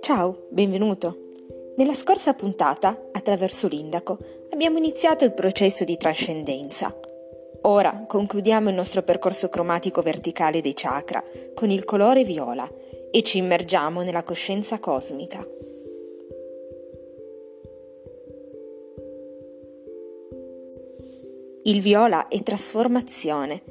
Ciao, benvenuto. Nella scorsa puntata, attraverso l'Indaco, abbiamo iniziato il processo di trascendenza. Ora concludiamo il nostro percorso cromatico verticale dei chakra con il colore viola e ci immergiamo nella coscienza cosmica. Il viola è trasformazione,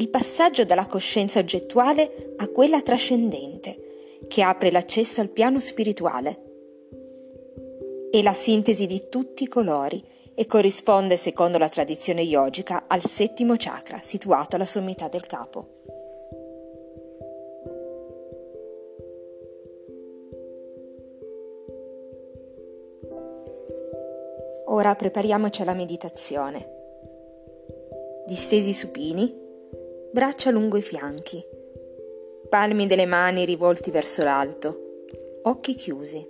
il passaggio dalla coscienza oggettuale a quella trascendente che apre l'accesso al piano spirituale. È la sintesi di tutti i colori e corrisponde, secondo la tradizione yogica, al settimo chakra situato alla sommità del capo. Ora prepariamoci alla meditazione. Distesi supini, braccia lungo i fianchi palmi delle mani rivolti verso l'alto, occhi chiusi.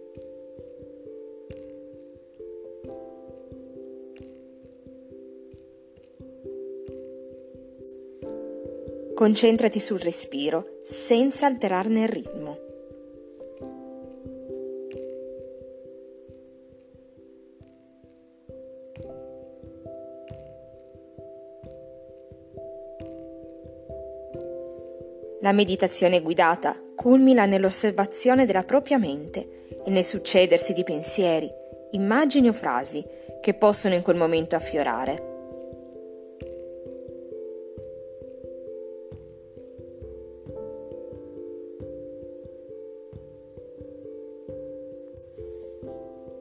Concentrati sul respiro senza alterarne il ritmo. La meditazione guidata culmina nell'osservazione della propria mente e nel succedersi di pensieri, immagini o frasi che possono in quel momento affiorare.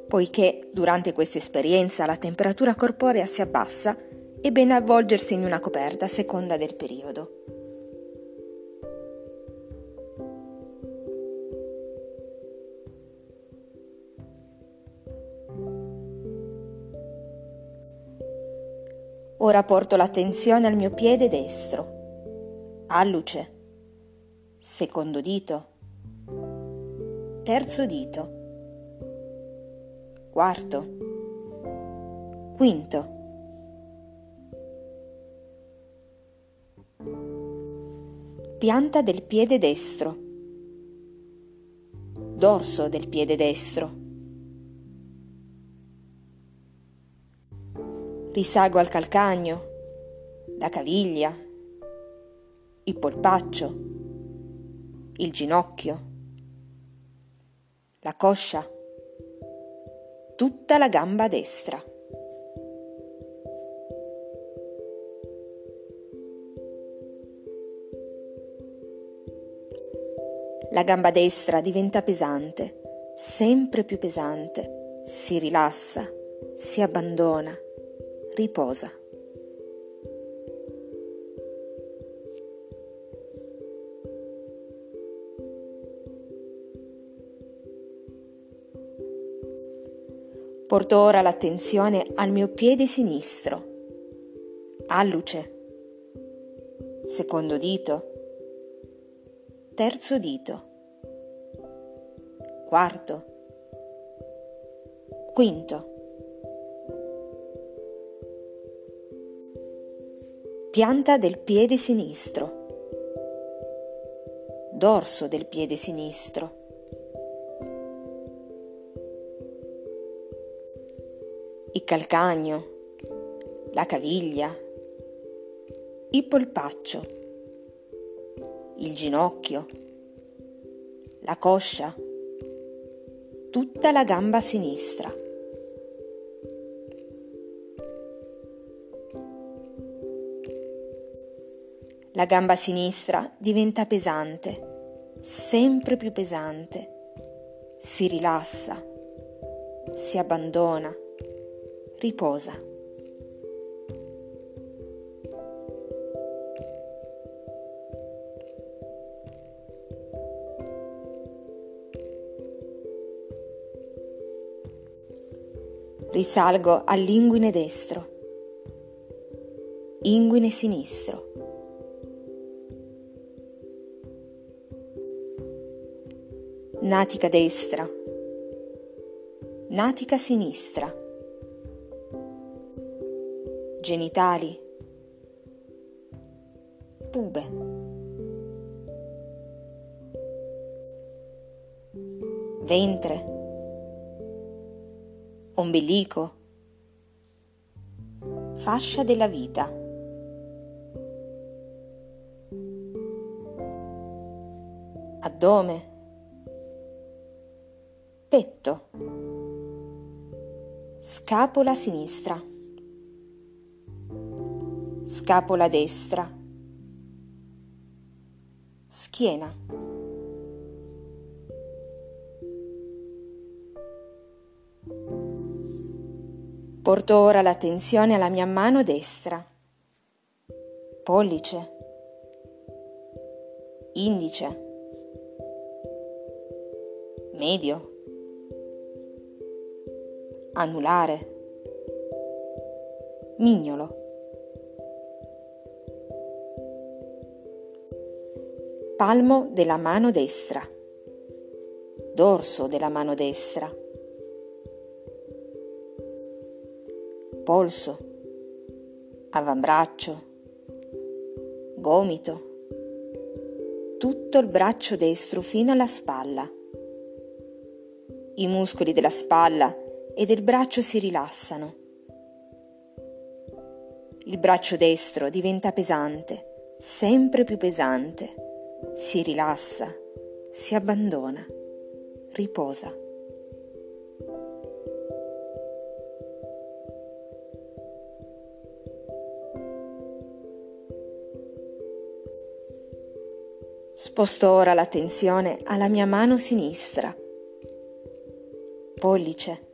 Poiché durante questa esperienza la temperatura corporea si abbassa, è bene avvolgersi in una coperta a seconda del periodo. Ora porto l'attenzione al mio piede destro, alluce, secondo dito, terzo dito, quarto, quinto. Pianta del piede destro, dorso del piede destro Risalgo al calcagno, la caviglia, il polpaccio, il ginocchio, la coscia, tutta la gamba destra. La gamba destra diventa pesante, sempre più pesante, si rilassa, si abbandona riposa. Porto ora l'attenzione al mio piede sinistro, alluce, secondo dito, terzo dito, quarto, quinto. Pianta del piede sinistro, dorso del piede sinistro, il calcagno, la caviglia, il polpaccio, il ginocchio, la coscia, tutta la gamba sinistra. La gamba sinistra diventa pesante, sempre più pesante. Si rilassa, si abbandona, riposa. Risalgo all'inguine destro, inguine sinistro natica destra, natica sinistra, genitali, pube, ventre, ombelico, fascia della vita. Addome, petto, scapola sinistra, scapola destra, schiena. Porto ora l'attenzione alla mia mano destra, pollice, indice, medio, anulare, mignolo. Palmo della mano destra, dorso della mano destra, polso, avambraccio, gomito, tutto il braccio destro fino alla spalla. I muscoli della spalla e del braccio si rilassano. Il braccio destro diventa pesante, sempre più pesante, si rilassa, si abbandona, riposa. Sposto ora l'attenzione alla mia mano sinistra, pollice,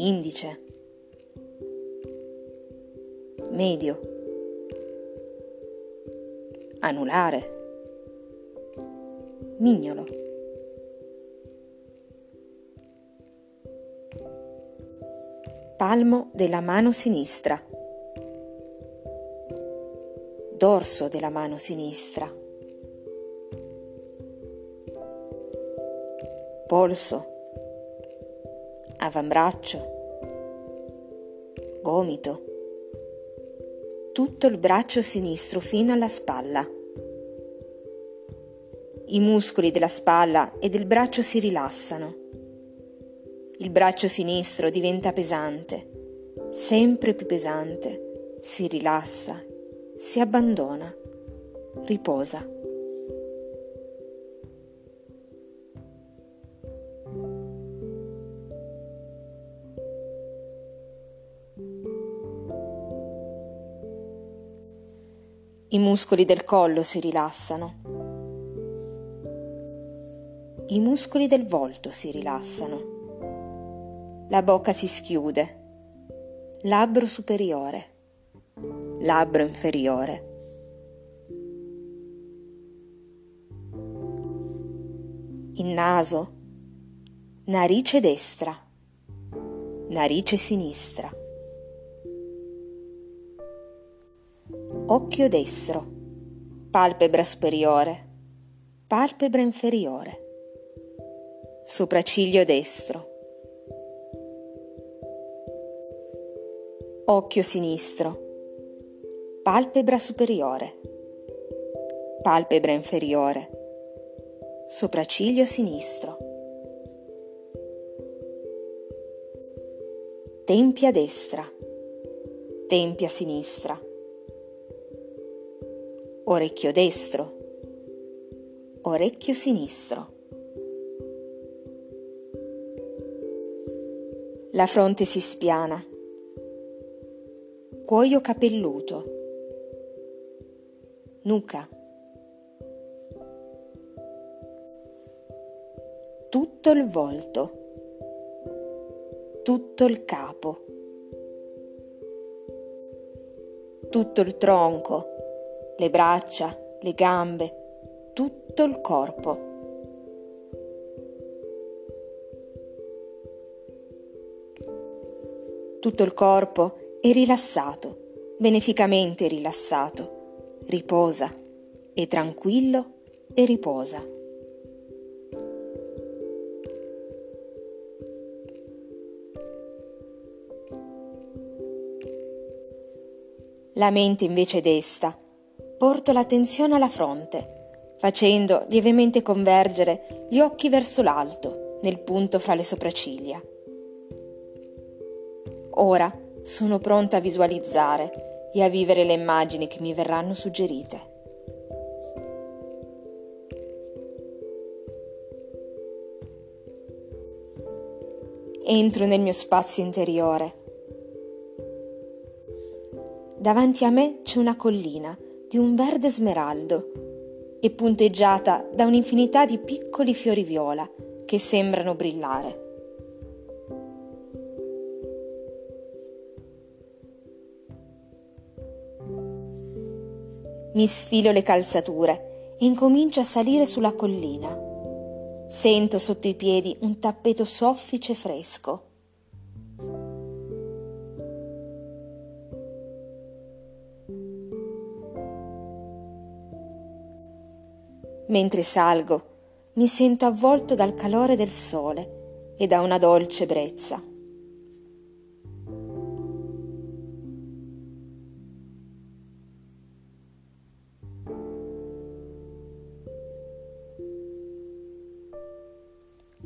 indice, medio, anulare, mignolo. Palmo della mano sinistra, dorso della mano sinistra, polso, avambraccio, gomito, tutto il braccio sinistro fino alla spalla. I muscoli della spalla e del braccio si rilassano. Il braccio sinistro diventa pesante, sempre più pesante, si rilassa, si abbandona, riposa. I muscoli del collo si rilassano. I muscoli del volto si rilassano. La bocca si schiude. Labbro superiore. Labbro inferiore. Il naso. Narice destra. Narice sinistra. Occhio destro, palpebra superiore, palpebra inferiore, sopracciglio destro, occhio sinistro, palpebra superiore, palpebra inferiore, sopracciglio sinistro, tempia destra, tempia sinistra orecchio destro, orecchio sinistro. La fronte si spiana, cuoio capelluto, nuca. Tutto il volto, tutto il capo, tutto il tronco, le braccia, le gambe, tutto il corpo. Tutto il corpo è rilassato, beneficamente rilassato, riposa, è tranquillo e riposa. La mente invece desta. Porto l'attenzione alla fronte, facendo lievemente convergere gli occhi verso l'alto, nel punto fra le sopracciglia. Ora sono pronta a visualizzare e a vivere le immagini che mi verranno suggerite. Entro nel mio spazio interiore. Davanti a me c'è una collina di un verde smeraldo e punteggiata da un'infinità di piccoli fiori viola che sembrano brillare. Mi sfilo le calzature e incomincio a salire sulla collina. Sento sotto i piedi un tappeto soffice e fresco. Mentre salgo, mi sento avvolto dal calore del sole e da una dolce brezza.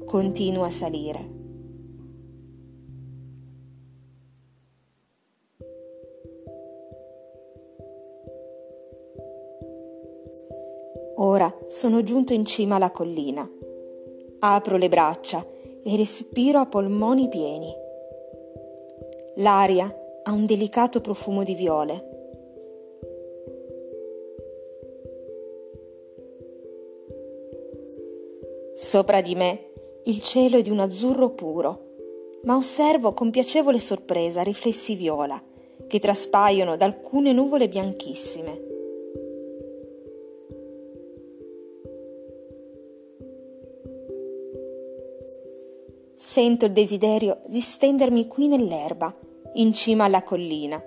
Continuo a salire. Sono giunto in cima alla collina. Apro le braccia e respiro a polmoni pieni. L'aria ha un delicato profumo di viole. Sopra di me il cielo è di un azzurro puro, ma osservo con piacevole sorpresa riflessi viola che traspaiono da alcune nuvole bianchissime. Sento il desiderio di stendermi qui nell'erba, in cima alla collina,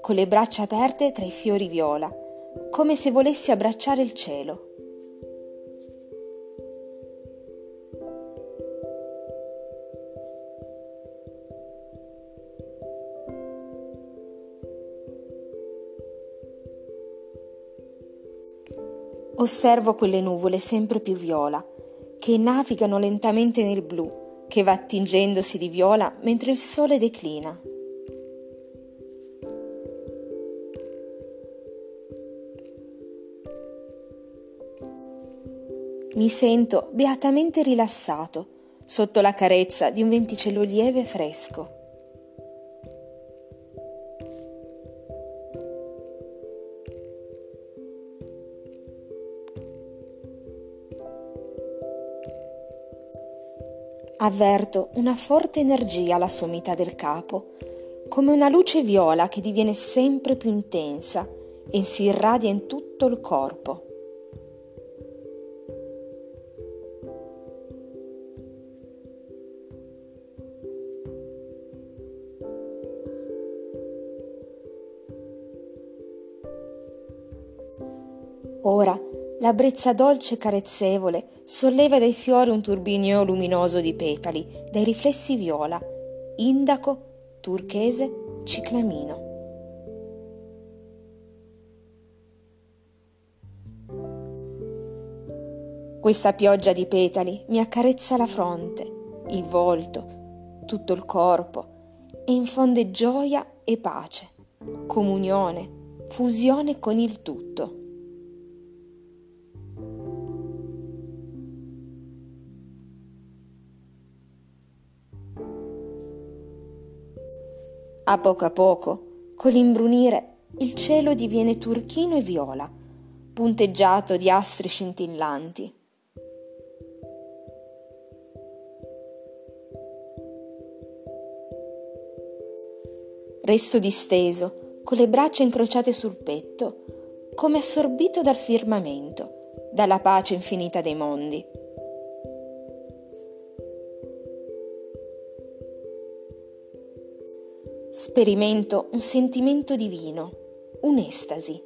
con le braccia aperte tra i fiori viola, come se volessi abbracciare il cielo. Osservo quelle nuvole sempre più viola, che navigano lentamente nel blu che va tingendosi di viola mentre il sole declina. Mi sento beatamente rilassato sotto la carezza di un venticello lieve e fresco. Avverto una forte energia alla sommità del capo, come una luce viola che diviene sempre più intensa e si irradia in tutto il corpo. La brezza dolce e carezzevole solleva dai fiori un turbinio luminoso di petali, dai riflessi viola, indaco, turchese, ciclamino. Questa pioggia di petali mi accarezza la fronte, il volto, tutto il corpo e infonde gioia e pace, comunione, fusione con il tutto. A poco a poco, con l'imbrunire, il cielo diviene turchino e viola, punteggiato di astri scintillanti. Resto disteso, con le braccia incrociate sul petto, come assorbito dal firmamento, dalla pace infinita dei mondi. Sperimento un sentimento divino, un'estasi.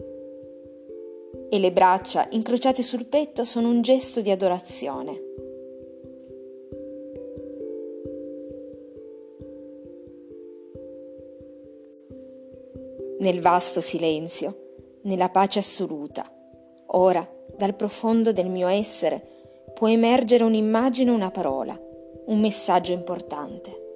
E le braccia incrociate sul petto sono un gesto di adorazione. Nel vasto silenzio, nella pace assoluta, ora, dal profondo del mio essere, può emergere un'immagine, una parola, un messaggio importante.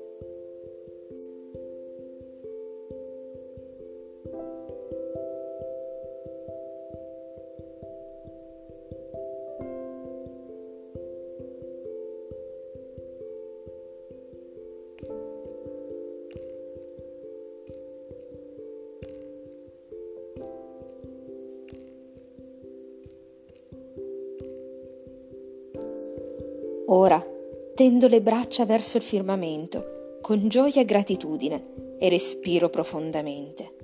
Tendo le braccia verso il firmamento, con gioia e gratitudine, e respiro profondamente.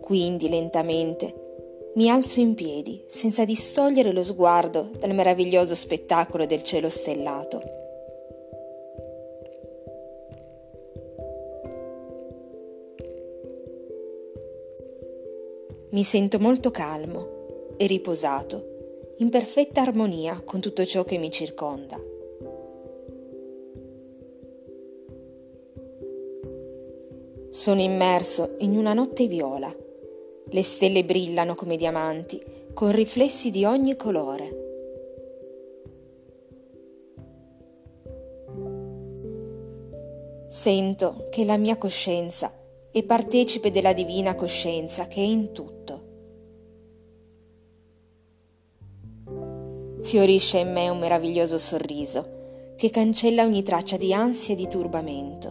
Quindi lentamente mi alzo in piedi senza distogliere lo sguardo dal meraviglioso spettacolo del cielo stellato. Mi sento molto calmo e riposato, in perfetta armonia con tutto ciò che mi circonda. Sono immerso in una notte viola. Le stelle brillano come diamanti, con riflessi di ogni colore. Sento che la mia coscienza è partecipe della divina coscienza che è in tutto. Fiorisce in me un meraviglioso sorriso che cancella ogni traccia di ansia e di turbamento.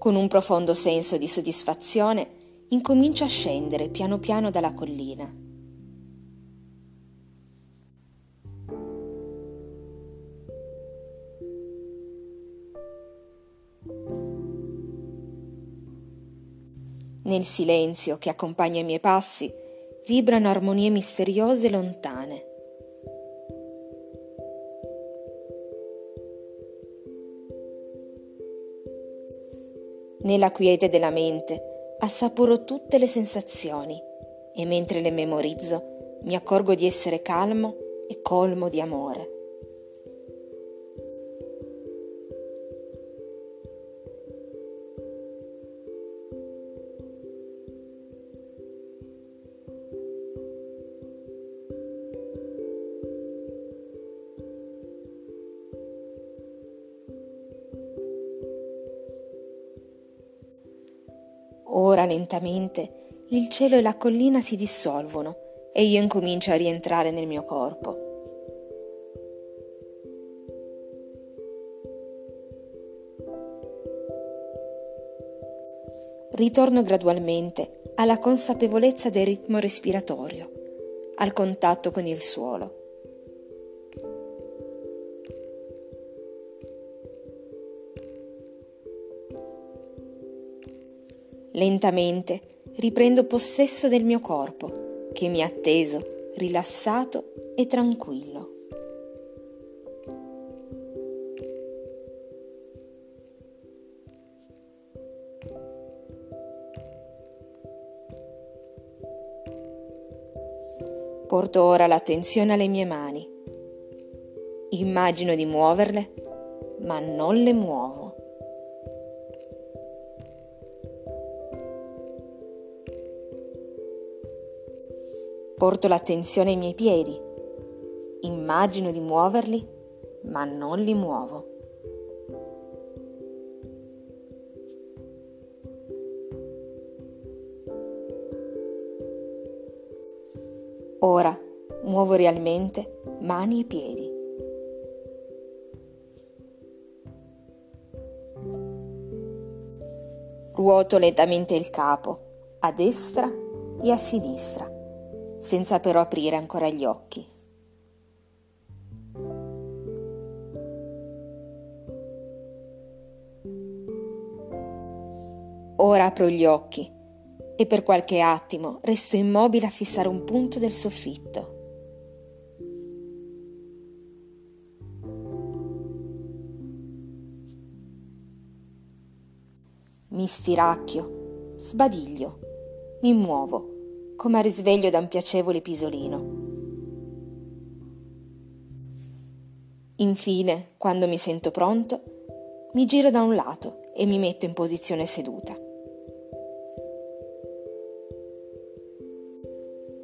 Con un profondo senso di soddisfazione incomincio a scendere piano piano dalla collina. Nel silenzio che accompagna i miei passi vibrano armonie misteriose e lontane. Nella quiete della mente assaporo tutte le sensazioni e mentre le memorizzo mi accorgo di essere calmo e colmo di amore. Ora lentamente il cielo e la collina si dissolvono e io incomincio a rientrare nel mio corpo. Ritorno gradualmente alla consapevolezza del ritmo respiratorio, al contatto con il suolo. Lentamente riprendo possesso del mio corpo, che mi ha atteso, rilassato e tranquillo. Porto ora l'attenzione alle mie mani. Immagino di muoverle, ma non le muovo. Porto l'attenzione ai miei piedi. Immagino di muoverli, ma non li muovo. Ora muovo realmente mani e piedi. Ruoto lentamente il capo a destra e a sinistra senza però aprire ancora gli occhi. Ora apro gli occhi e per qualche attimo resto immobile a fissare un punto del soffitto. Mi stiracchio, sbadiglio, mi muovo come a risveglio da un piacevole pisolino. Infine, quando mi sento pronto, mi giro da un lato e mi metto in posizione seduta.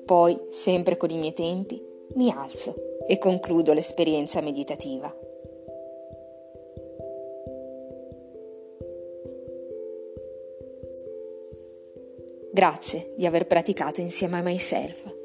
Poi, sempre con i miei tempi, mi alzo e concludo l'esperienza meditativa. Grazie di aver praticato insieme a myself.